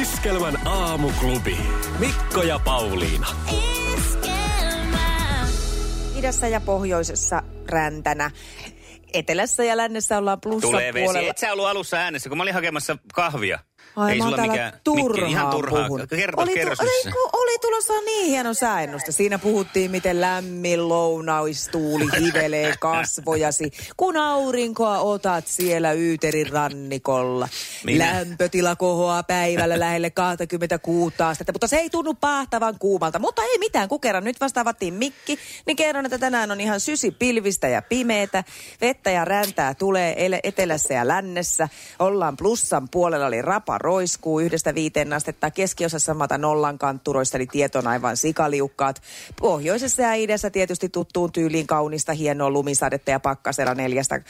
Iskelmän aamuklubi. Mikko ja Pauliina. Idässä ja pohjoisessa räntänä. Etelässä ja lännessä ollaan plussan Tulee vesi. puolella. Et sä ollut alussa äänessä, kun mä olin hakemassa kahvia. Ai, ei sulla mikään, turhaan ihan turhaa. puhunut. Kerro, oli, kerro tu- kun oli tulossa niin hieno sääennuste. Siinä puhuttiin, miten lämmin lounaistuuli hivelee kasvojasi, kun aurinkoa otat siellä Yyterin rannikolla. Minä? Lämpötila kohoaa päivällä lähelle 26 astetta, mutta se ei tunnu pahtavan kuumalta. Mutta ei mitään, kun kerran nyt vasta avattiin mikki, niin kerron, että tänään on ihan sysi pilvistä ja pimeetä. Vettä ja räntää tulee etelässä ja lännessä. Ollaan plussan puolella, eli rapa roiskuu yhdestä viiteen astetta. Keskiosassa mata nollan kantturoista, eli tieto on aivan sikaliukkaat. Pohjoisessa ja idässä tietysti tuttuun tyyliin kaunista, hienoa lumisadetta ja pakkasella neljästä.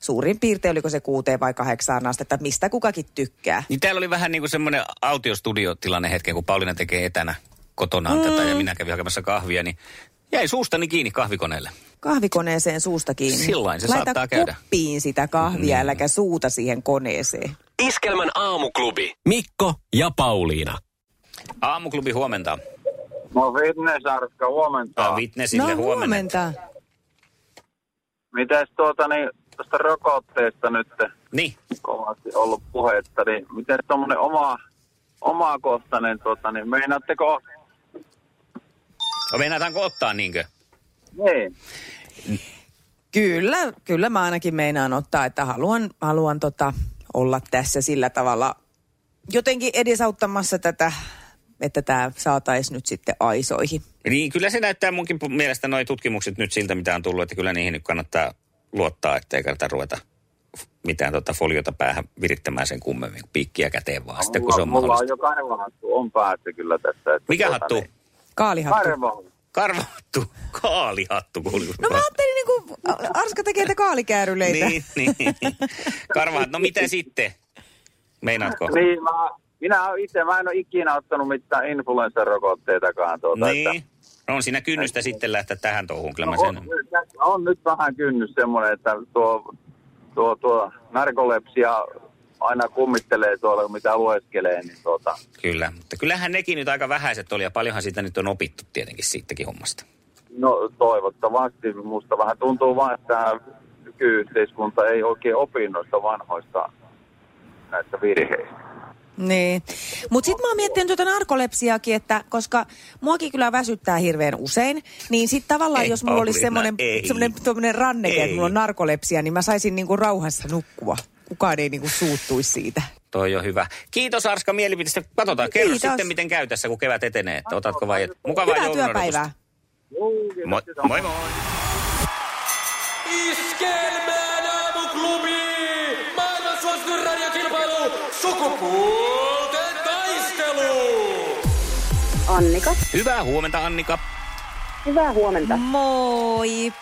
Suurin piirtein oliko se kuuteen vai kahdeksaan astetta, mistä kukakin tykkää. Niin täällä oli vähän niin kuin semmoinen autiostudiotilanne hetken, kun Pauliina tekee etänä kotonaan mm. tätä ja minä kävin hakemassa kahvia, niin jäi suustani kiinni kahvikoneelle. Kahvikoneeseen suusta kiinni. Sillain se Laita saattaa käydä. kuppiin sitä kahvia, äläkä suuta siihen koneeseen. Iskelmän aamuklubi. Mikko ja Pauliina. Aamuklubi huomenta. No fitness Arska, huomenta. Uh, Witnessille no huomenta. huomenta. Mites tuota niin, tuosta rokotteesta nyt Niin, kovasti ollut puhetta, niin miten tuommoinen oma, omakohtainen, tuota, niin meinaatteko, no meinaataanko ottaa niinkö? niin, Kyllä, kyllä mä ainakin meinaan ottaa, että haluan, haluan tota, olla tässä sillä tavalla jotenkin edesauttamassa tätä, että tämä saataisiin nyt sitten aisoihin. Niin, kyllä se näyttää munkin mielestä nuo tutkimukset nyt siltä, mitä on tullut, että kyllä niihin nyt kannattaa luottaa, ettei kannata ruveta mitään tota foliota päähän virittämään sen kummemmin, piikkiä käteen vaan sitten, kun se on mulla on mahdollista. jo karvahattu, on päästy kyllä tässä. Että Mikä tuota, hattu? Niin, Kaalihattu. karvahattu. Karvahattu, kaalihattu. kuuli. No mä ajattelin niin kuin Arska tekee kaalikääryleitä. Niin, niin. Karvahat, no mitä sitten? Meinaatko? Niin, mä, minä itse, mä en ole ikinä ottanut mitään influenssarokotteitakaan. Tuota, Niin. No on siinä kynnystä sitten lähteä tähän touhuun, kyllä mä on, sen... on nyt vähän kynnys semmoinen, että tuo, tuo, tuo narkolepsia aina kummittelee tuolla, mitä lueskelee, niin tuota, Kyllä, mutta kyllähän nekin nyt aika vähäiset oli ja paljonhan siitä nyt on opittu tietenkin siitäkin hommasta. no toivottavasti. Musta vähän tuntuu vaan, että nykyyhteiskunta ei oikein opi noista vanhoista näistä virheistä. Niin. Mutta sitten mä oon miettinyt tuota narkolepsiakin, että koska muakin kyllä väsyttää hirveän usein, niin sitten tavallaan Ei, jos mulla olisi semmoinen ranneke, että Ei. mulla on narkolepsia, niin mä saisin niinku rauhassa nukkua. Kukaan ei niinku suuttuisi siitä. Toi on hyvä. Kiitos Arska mielipiteestä. Katsotaan, kerro Kiitos. sitten miten käy tässä, kun kevät etenee. Että otatko vai et? Mukavaa Hyvää työpäivää. Moi, moi moi. Iskelmään aamuklubi! Maailman suosituin radiokilpailu! Sukupuolten taistelu! Annika. Hyvää huomenta Annika. Hyvää huomenta. Moi!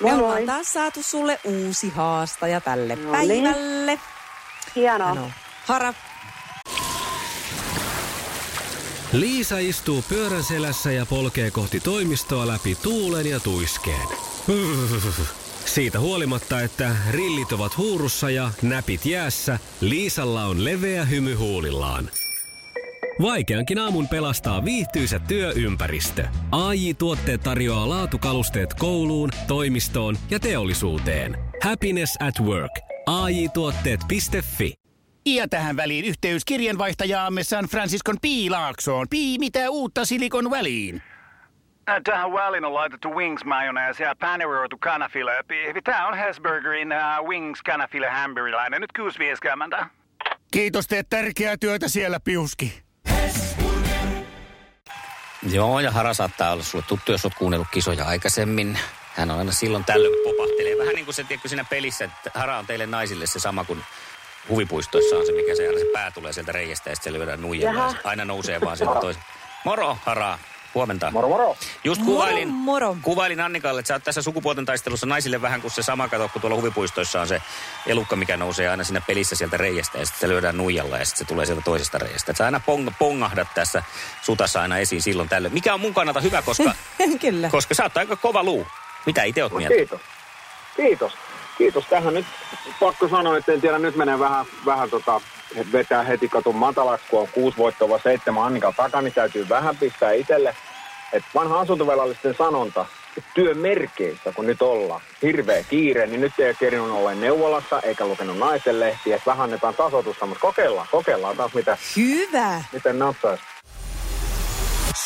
Moi Me moi. ollaan taas saatu sulle uusi haastaja tälle No niin. päivälle. Hienoa. No. Hara. Liisa istuu pyörän selässä ja polkee kohti toimistoa läpi tuulen ja tuiskeen. Siitä huolimatta, että rillit ovat huurussa ja näpit jäässä, Liisalla on leveä hymy huulillaan. Vaikeankin aamun pelastaa viihtyisä työympäristö. AI Tuotteet tarjoaa laatukalusteet kouluun, toimistoon ja teollisuuteen. Happiness at work. AI Tuotteet.fi Ja tähän väliin yhteys kirjanvaihtajaamme San Franciscon Piilaaksoon. Pii, mitä uutta Silikon väliin? Äh, Tähän väliin on laitettu wings mayonnaise ja paneroitu kanafila. Tämä on Hesburgerin uh, wings kanafila hamburilainen. Nyt 6.50. Kiitos, teet tärkeää työtä siellä, Piuski. Joo, ja Hara saattaa olla sulle tuttu, jos olet kuunnellut kisoja aikaisemmin. Hän on aina silloin tällöin popahtelee. Vähän niin kuin se, tiedätkö, siinä pelissä, että Hara on teille naisille se sama kuin huvipuistoissa on se, mikä se, se pää tulee sieltä reiästä ja sitten se lyödään nuijalla. ja se Aina nousee vaan sieltä toisen. Moro, Hara. Huomenta. Moro moro. Just Moro, kuvailin, moro. kuvailin Annikalle, että sä oot tässä sukupuolten taistelussa naisille vähän kuin se sama kato, kun tuolla huvipuistoissa on se elukka, mikä nousee aina siinä pelissä sieltä reiästä ja sitten se lyödään nuijalla ja sitten se tulee sieltä toisesta reiästä. Et sä aina pong, pongahdat tässä sutassa aina esiin silloin tällöin. Mikä on mun kannalta hyvä, koska, Kyllä. koska sä oot aika kova luu. Mitä itse oot No, mieltä? kiitos. Kiitos. Kiitos. Tähän nyt pakko sanoa, että en tiedä, nyt menee vähän, vähän tota, vetää heti katun matalaksi, kun on kuusi voittoa seitsemän Annika takana, niin täytyy vähän pistää itselle. Että vanha asuntovelallisten sanonta, että työn merkeissä, kun nyt ollaan, hirveä kiire, niin nyt ei ole kerinnut olla neuvolassa eikä lukenut naisen lehtiä, että vähän annetaan tasoitusta, mutta kokeillaan, kokeillaan taas mitä, Hyvä. miten natsaisi.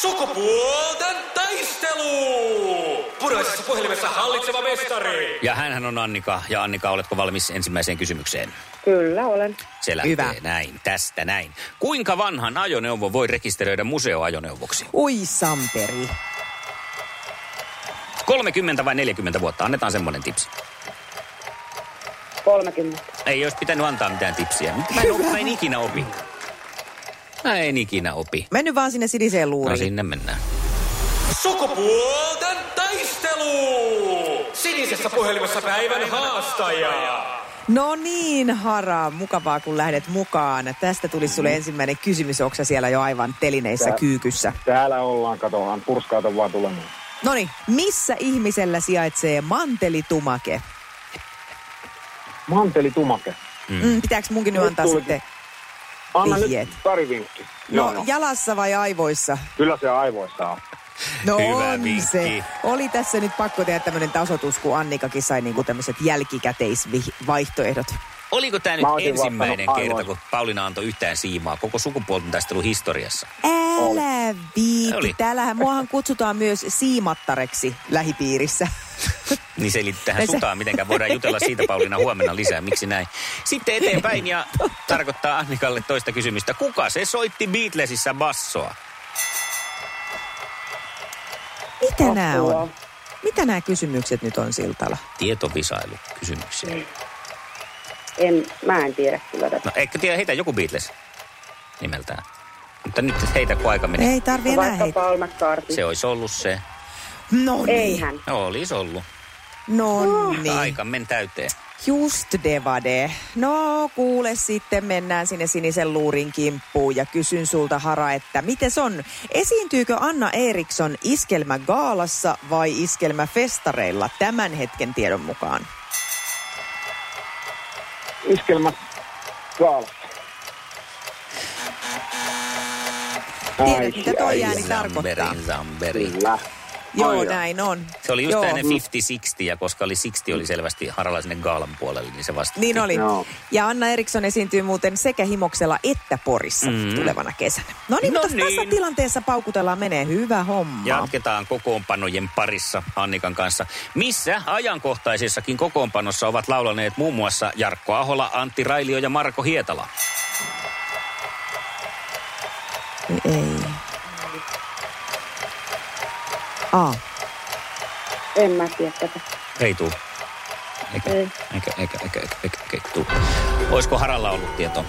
Sukupuolten taistelu! Puraisessa puhelimessa hallitseva mestari. Ja hänhän on Annika. Ja Annika, oletko valmis ensimmäiseen kysymykseen? Kyllä olen. Se lähtee Hyvä. näin, tästä näin. Kuinka vanhan ajoneuvo voi rekisteröidä museoajoneuvoksi? Ui Samperi. 30 vai 40 vuotta? Annetaan semmoinen tipsi. 30. Ei olisi pitänyt antaa mitään tipsiä. Mä en, mä en ikinä opi. Mä en ikinä opi. Mennyt vaan sinne siniseen No luuriin. sinne mennään. Sukupuolten taistelu! Sinisessä puhelimessa päivän haastaja. No niin, Hara, mukavaa kun lähdet mukaan. Tästä tuli sulle ensimmäinen kysymys, onko sä siellä jo aivan telineissä Tää- kyykyssä? Täällä ollaan, katohan, purskaata vaan tulemaan. No niin, missä ihmisellä sijaitsee mantelitumake? Manteli Tumake. Mm, pitääkö munkin nyt antaa tulikin. sitten? Anna Vihjeet. nyt pari vinkki. No, joo. jalassa vai aivoissa? Kyllä se aivoissa on. No Hyvä on vinkki. se. Oli tässä nyt pakko tehdä tämmöinen tasoitus, kun Annikakin sai niinku tämmöiset jälkikäteisvaihtoehdot. Oliko tämä nyt ensimmäinen kerta, kun Pauliina antoi yhtään siimaa koko sukupuolten taistelun historiassa? Älä viitti. Oli. Täällähän muahan kutsutaan myös siimattareksi lähipiirissä. Niin se liittyy tähän se- sutaan, mitenkään voidaan jutella siitä Pauliina huomenna lisää, miksi näin. Sitten eteenpäin ja tarkoittaa Annikalle toista kysymystä. Kuka se soitti Beatlesissa bassoa? Mitä nämä Apua. on? Mitä nämä kysymykset nyt on Siltala? Tietovisailu kysymyksiä. En, mä en tiedä kyllä tätä. No eikö tiedä heitä joku Beatles nimeltään? Mutta nyt heitä kun aika menee. Ei tarvi enää Vaikka. Paul McCartney. Se olisi ollut se. No niin. Eihän. No, olisi ollut. No niin. Aika men täyteen. Just devade. No kuule sitten mennään sinne sinisen luurin kimppuun ja kysyn sulta Hara, että miten on? Esiintyykö Anna Eriksson iskelmä gaalassa vai iskelmä festareilla tämän hetken tiedon mukaan? Iskelmä kaalassa. Tiedät, mitä toi ai, ääni tarkoittaa? Zamberi, zamberi. Kyllä. Joo, Ai, näin on. Se oli just Joo. tämmöinen 50-60, ja koska oli 60 oli selvästi haralla sinne Gaalan puolelle, niin se vastasi. Niin oli. Joo. Ja Anna Eriksson esiintyy muuten sekä Himoksella että Porissa Mm. tulevana kesänä. No niin, No mutta tässä niin. tilanteessa paukutellaan menee. Hyvä homma. Jatketaan kokoonpanojen parissa Annikan kanssa. Missä ajankohtaisessakin kokoonpanossa ovat laulaneet muun muassa Jarkko Ahola, Antti Railio ja Marko Hietala? Ei. A. En mä tiedä tätä. Ei tuu. Eikä, Ei. eikä, eikä, eikä, eikä, eikä, eikä tuu. Olisiko Haralla ollut tieto?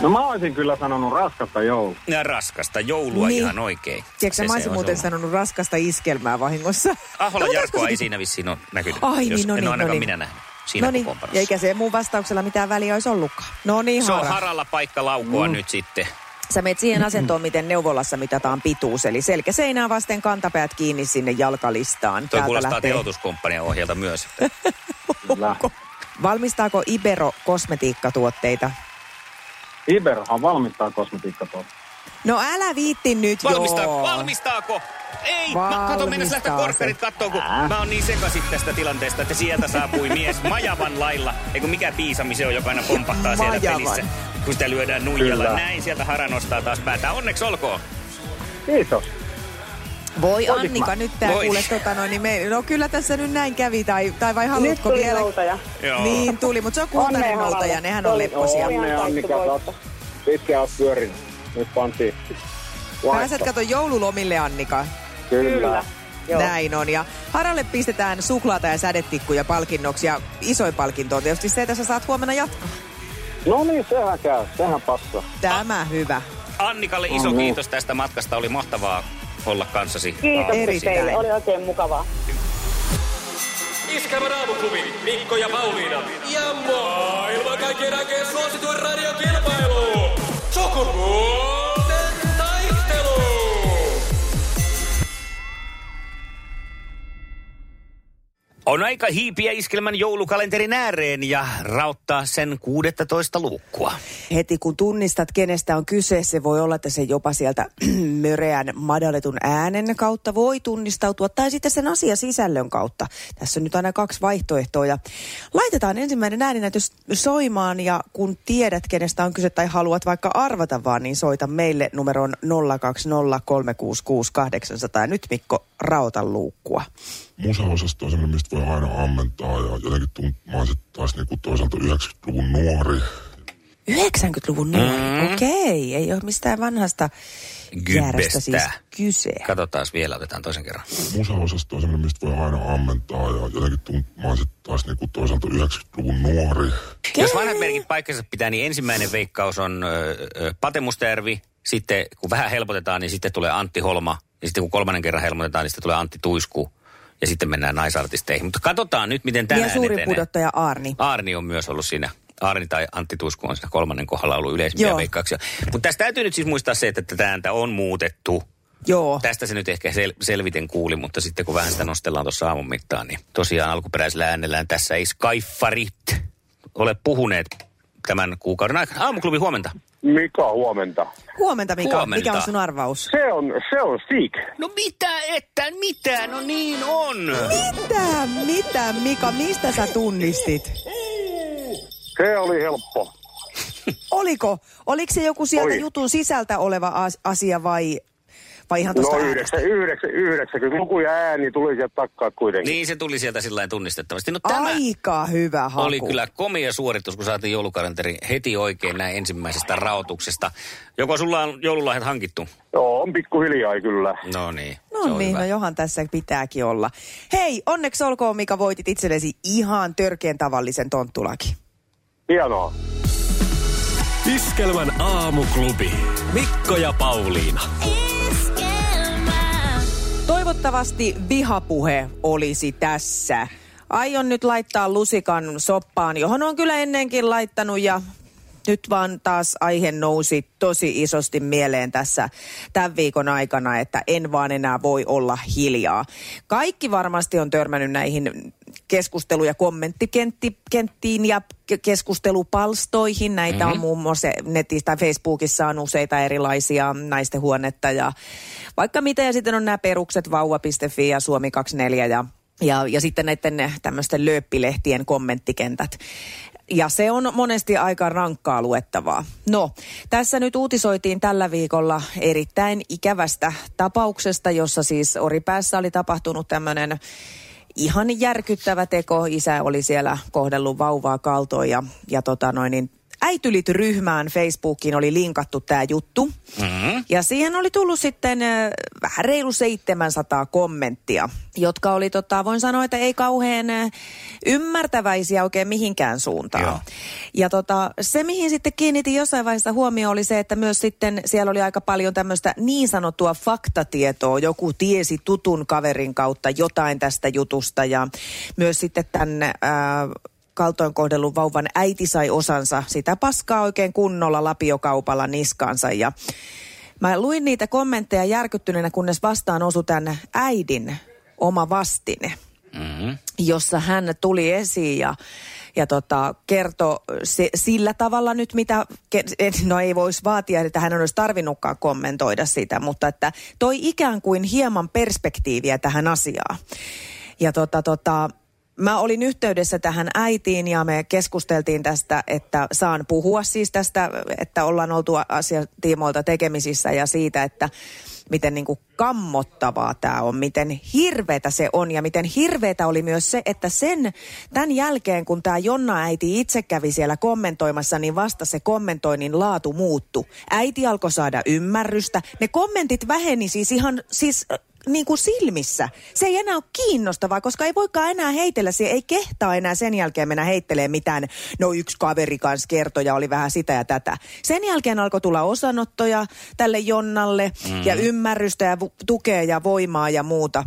No mä olisin kyllä sanonut raskasta joulua. Ja raskasta joulua Niin. ihan oikein. Tiedätkö, mä olisin olisi muuten ollut. sanonut raskasta iskelmää vahingossa. Ahola No, Jarkkoa ei siinä vissiin ole näkynyt. Ai jos, niin, no en niin, ole no niin. minä nähnyt siinä no niin, ja eikä se mun vastauksella mitään väliä olisi ollutkaan. No niin, Se on Hara. Haralla paikka laukua Mm. nyt sitten. Sä menet siihen asentoon, miten neuvolassa mitataan pituus. Eli selkäseinää vasten kantapäät kiinni sinne jalkalistaan. Toi Täältä kuulostaa lähtee- teotuskomppanian ohjelta myös. Valmistaako Ibero kosmetiikkatuotteita? Iberohan valmistaa kosmetiikkatuotteita. No älä viitti nyt, Valmistaako? joo. Valmistaako? Ei, mä kato mennä lähteä Valmistaa korkkarit se. kattoo, kun mä oon niin sekasit tästä tilanteesta, että sieltä saapui mies Majavan lailla. Eikö mikä piisami se on, joka aina pompahtaa siellä Majavan. pelissä, kun sitä lyödään nuijalla. Kyllä. Näin sieltä Hara nostaa taas päätä. Onneksi olkoon. Kiitos. Voi Annika, mä? nyt tää Voi. kuule tota noin, niin me, no kyllä tässä nyt näin kävi, tai, tai vai haluatko vielä? noutaja. Joo. Niin tuli, mutta se on kultainen noutaja, nehän on lepposia. Onnea Annika, pitkään oot pyörinyt. Nyt pantiin Pääset kato joululomille, Annika. Kyllä. Kyllä. Joo. Näin on. Ja Haralle pistetään suklaata ja sädetikkuja palkinnoksi. Ja isoin palkinto on tietysti se, että sä saat huomenna jatkaa. No niin, sehän käy. Sehän passaa. Tämä hyvä. Annikalle iso kiitos tästä matkasta. Oli mahtavaa olla kanssasi. Kiitos Erittäin. teille, oli oikein mukavaa. Iskävä raamuklubi, Mikko ja Pauliina. Ja maailman kaikkien aikeen suosituen radiokilpailu. Sukupuolten On aika hiipiä iskelmän joulukalenterin ääreen ja rauttaa sen 16 luukkua. Heti kun tunnistat, kenestä on kyse, se voi olla, että se jopa sieltä möreän madalletun äänen kautta voi tunnistautua, tai sitten sen asiasisällön kautta. Tässä on nyt aina kaksi vaihtoehtoa, ja laitetaan ensimmäinen ääninäytös soimaan, ja kun tiedät, kenestä on kyse, tai haluat vaikka arvata vaan, niin soita meille numeroon 020366800. Ja nyt Mikko, rauta luukkua. Musaosasto on semmoinen, mistä voi aina ammentaa ja jotenkin tunt, mä oon sit taas niinku toisaalta 90-luvun nuori. 90-luvun nuori, mm. okei, ei ole mistään vanhasta jäärästä siis kyse. Katsotaan vielä, otetaan toisen kerran. Musaosasto on semmoinen, mistä voi aina ammentaa ja jotenkin tunt, mä oon sit taas niinku toisaalta 90-luvun nuori. Jos vanhat merkit paikkansa pitää, niin ensimmäinen veikkaus on ö, ö, Pate Mustajärvi. Sitten kun vähän helpotetaan, niin sitten tulee Antti Holma. Ja sitten kun kolmannen kerran helpotetaan, niin sitten tulee Antti Tuisku. Ja sitten mennään naisartisteihin. Mutta katsotaan nyt, miten Ja tänään suuri etenee. pudottaja Arni. Arni on myös ollut siinä. Arni tai Antti Tuisku on siinä kolmannen kohdalla ollut yleisimpiä veikkauksia. Mutta tästä täytyy nyt siis muistaa se, että tätä ääntä on muutettu. Joo. Tästä se nyt ehkä sel- selviten kuuli, mutta sitten kun vähän sitä nostellaan tuossa aamun mittaan, niin tosiaan alkuperäisellä äänellään tässä ei Skyfarit ole puhuneet tämän kuukauden aikana. Aamuklubi huomenta. Mika, huomenta. Huomenta Mika, Huomenta. mikä on sun arvaus? Se on, se on Stig. No mitä että, mitä, no niin on. Mitä, mitä Mika, mistä sä tunnistit? Se oli helppo. Oliko, oliko se joku sieltä Oli. jutun sisältä oleva as- asia vai, vai ihan tuosta No äänestä? 9, 90 luku ja ääni tuli sieltä takkaa kuitenkin. Niin se tuli sieltä sillä lailla tunnistettavasti. No tämä Aika hyvä haku. oli kyllä komea suoritus, kun saatiin joulukalenteri heti oikein näin ensimmäisestä raotuksesta. Joko sulla on joululahjat hankittu? Joo, on pikkuhiljaa kyllä. No niin, No on niin, no johan tässä pitääkin olla. Hei, onneksi olkoon Mika, voitit itsellesi ihan törkeän tavallisen tonttulaki. Hienoa. Iskelmän aamuklubi. Mikko ja Pauliina. Toivottavasti vihapuhe olisi tässä. Aion nyt laittaa lusikan soppaan, johon on kyllä ennenkin laittanut ja nyt vaan taas aihe nousi tosi isosti mieleen tässä tämän viikon aikana, että en vaan enää voi olla hiljaa. Kaikki varmasti on törmännyt näihin keskustelu- ja kommenttikenttiin ja ke- keskustelupalstoihin. Näitä mm-hmm. on muun muassa netissä tai Facebookissa on useita erilaisia naisten huonetta ja vaikka mitä. Ja sitten on nämä perukset vauva.fi ja Suomi 24 ja ja, ja sitten näiden tämmöisten lööppilehtien kommenttikentät. Ja se on monesti aika rankkaa luettavaa. No, tässä nyt uutisoitiin tällä viikolla erittäin ikävästä tapauksesta, jossa siis Oripäässä oli tapahtunut tämmöinen ihan järkyttävä teko. Isä oli siellä kohdellut vauvaa kaltoon ja, ja tota noin, niin Äitylit-ryhmään Facebookiin oli linkattu tämä juttu. Mm-hmm. Ja siihen oli tullut sitten äh, vähän reilu 700 kommenttia, jotka oli, tota, voin sanoa, että ei kauhean äh, ymmärtäväisiä oikein mihinkään suuntaan. Joo. Ja tota, se, mihin sitten kiinnitin jossain vaiheessa huomioon, oli se, että myös sitten siellä oli aika paljon tämmöistä niin sanottua faktatietoa. Joku tiesi tutun kaverin kautta jotain tästä jutusta ja myös sitten tämän... Ää, kaltoin kohdellun vauvan äiti sai osansa sitä paskaa oikein kunnolla lapiokaupalla niskaansa ja mä luin niitä kommentteja järkyttyneenä, kunnes vastaan osui tämän äidin oma vastine, Mm-hmm. jossa hän tuli esiin ja ja tota, kertoi se, sillä tavalla nyt, mitä, no ei voisi vaatia, että hän olisi tarvinnutkaan kommentoida sitä, mutta että toi ikään kuin hieman perspektiiviä tähän asiaan. Ja tota, tota, Mä olin yhteydessä tähän äitiin ja me keskusteltiin tästä, että saan puhua siis tästä, että ollaan oltu asiatiimoilta tekemisissä ja siitä, että miten niin kuin kammottavaa tämä on, miten hirveätä se on ja miten hirveätä oli myös se, että sen tämän jälkeen, kun tämä Jonna-äiti itse kävi siellä kommentoimassa, niin vasta se kommentoinnin laatu muuttu. Äiti alkoi saada ymmärrystä. Ne kommentit väheni siis ihan siis niin kuin silmissä. Se ei enää ole kiinnostavaa, koska ei voikaan enää heitellä, se ei kehtaa enää sen jälkeen mennä heittelee mitään. No yksi kaveri kanssa kertoi ja oli vähän sitä ja tätä. Sen jälkeen alkoi tulla osanottoja tälle Jonnalle mm. ja ymmärrystä ja tukea ja voimaa ja muuta.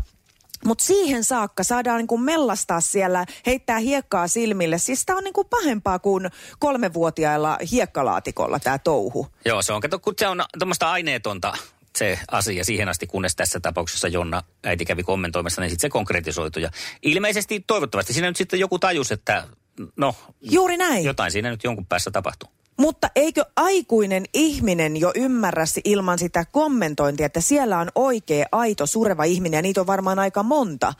Mutta siihen saakka saadaan niinku mellastaa siellä, heittää hiekkaa silmille. Siis tämä on niinku pahempaa kuin kolmevuotiailla hiekkalaatikolla tämä touhu. Joo, se on, kato, kun se on tuommoista aineetonta se asia siihen asti, kunnes tässä tapauksessa Jonna äiti kävi kommentoimassa, niin sitten se konkretisoitu. Ja ilmeisesti, toivottavasti siinä nyt sitten joku tajus, että no, Juuri näin. jotain siinä nyt jonkun päässä tapahtuu. Mutta eikö aikuinen ihminen jo ymmärrä ilman sitä kommentointia, että siellä on oikea, aito, sureva ihminen, ja niitä on varmaan aika monta,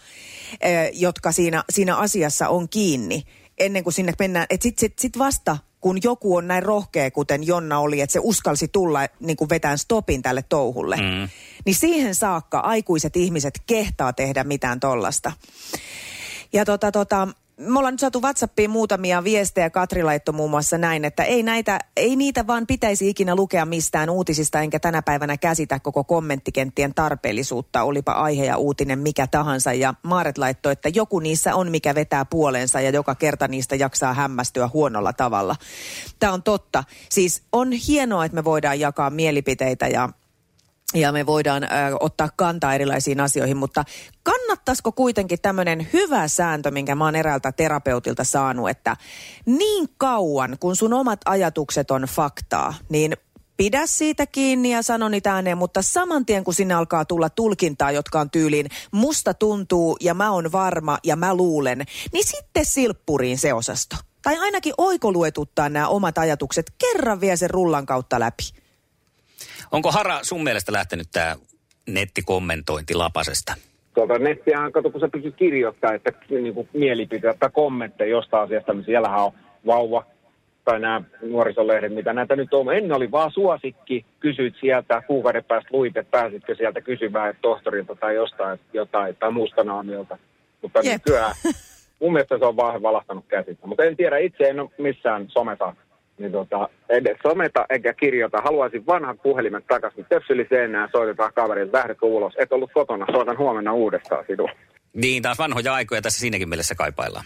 eh, jotka siinä, siinä asiassa on kiinni, ennen kuin sinne mennään. Että sitten sit, sit vasta, kun joku on näin rohkea, kuten Jonna oli, että se uskalsi tulla niin kuin vetään stopin tälle touhulle, mm. niin siihen saakka aikuiset ihmiset kehtaa tehdä mitään tollasta. Ja tota, tota, me ollaan nyt saatu WhatsAppiin muutamia viestejä. Katri laittoi muun muassa näin, että ei, näitä, ei niitä vaan pitäisi ikinä lukea mistään uutisista, enkä tänä päivänä käsitä koko kommenttikenttien tarpeellisuutta, olipa aihe ja uutinen mikä tahansa. Ja Maaret laittoi, että joku niissä on, mikä vetää puoleensa ja joka kerta niistä jaksaa hämmästyä huonolla tavalla. Tämä on totta. Siis on hienoa, että me voidaan jakaa mielipiteitä ja ja me voidaan ö, ottaa kantaa erilaisiin asioihin, mutta kannattaisiko kuitenkin tämmöinen hyvä sääntö, minkä mä oon eräältä terapeutilta saanut, että niin kauan kun sun omat ajatukset on faktaa, niin pidä siitä kiinni ja sano niitä ääneen, mutta saman tien kun sinne alkaa tulla tulkintaa, jotka on tyyliin musta tuntuu ja mä oon varma ja mä luulen, niin sitten silppuriin se osasto. Tai ainakin oikoluetuttaa nämä omat ajatukset kerran vie sen rullan kautta läpi. Onko Hara sun mielestä lähtenyt tämä nettikommentointi lapasesta? Tuolta nettiähän, kato, kun sä pystyt kirjoittamaan, että niin kuin mielipiteitä tai kommentteja jostain asiasta, niin siellähän on vauva tai nämä nuorisolehdet, mitä näitä nyt on. Ennen oli vaan suosikki, kysyit sieltä, kuukauden päästä luit, että pääsitkö sieltä kysymään että tohtorilta tai jostain jotain, tai muusta naamiolta. Mutta Jep. nykyään mun mielestä se on vaan valahtanut käsistä. Mutta en tiedä, itse en ole missään someta, niin tota, edes someta eikä kirjoita. Haluaisin vanhat puhelimet takaisin. Töpseli seinään, soitetaan kaverilta, lähdetkö ulos. Et ollut kotona, soitan huomenna uudestaan sinua. Niin, taas vanhoja aikoja tässä siinäkin mielessä kaipaillaan.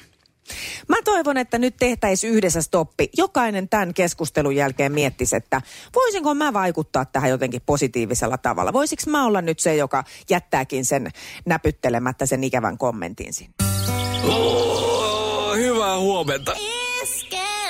Mä toivon, että nyt tehtäisiin yhdessä stoppi. Jokainen tämän keskustelun jälkeen miettisi, että voisinko mä vaikuttaa tähän jotenkin positiivisella tavalla. Voisiko mä olla nyt se, joka jättääkin sen näpyttelemättä sen ikävän kommentin sinne? Oh, hyvää huomenta.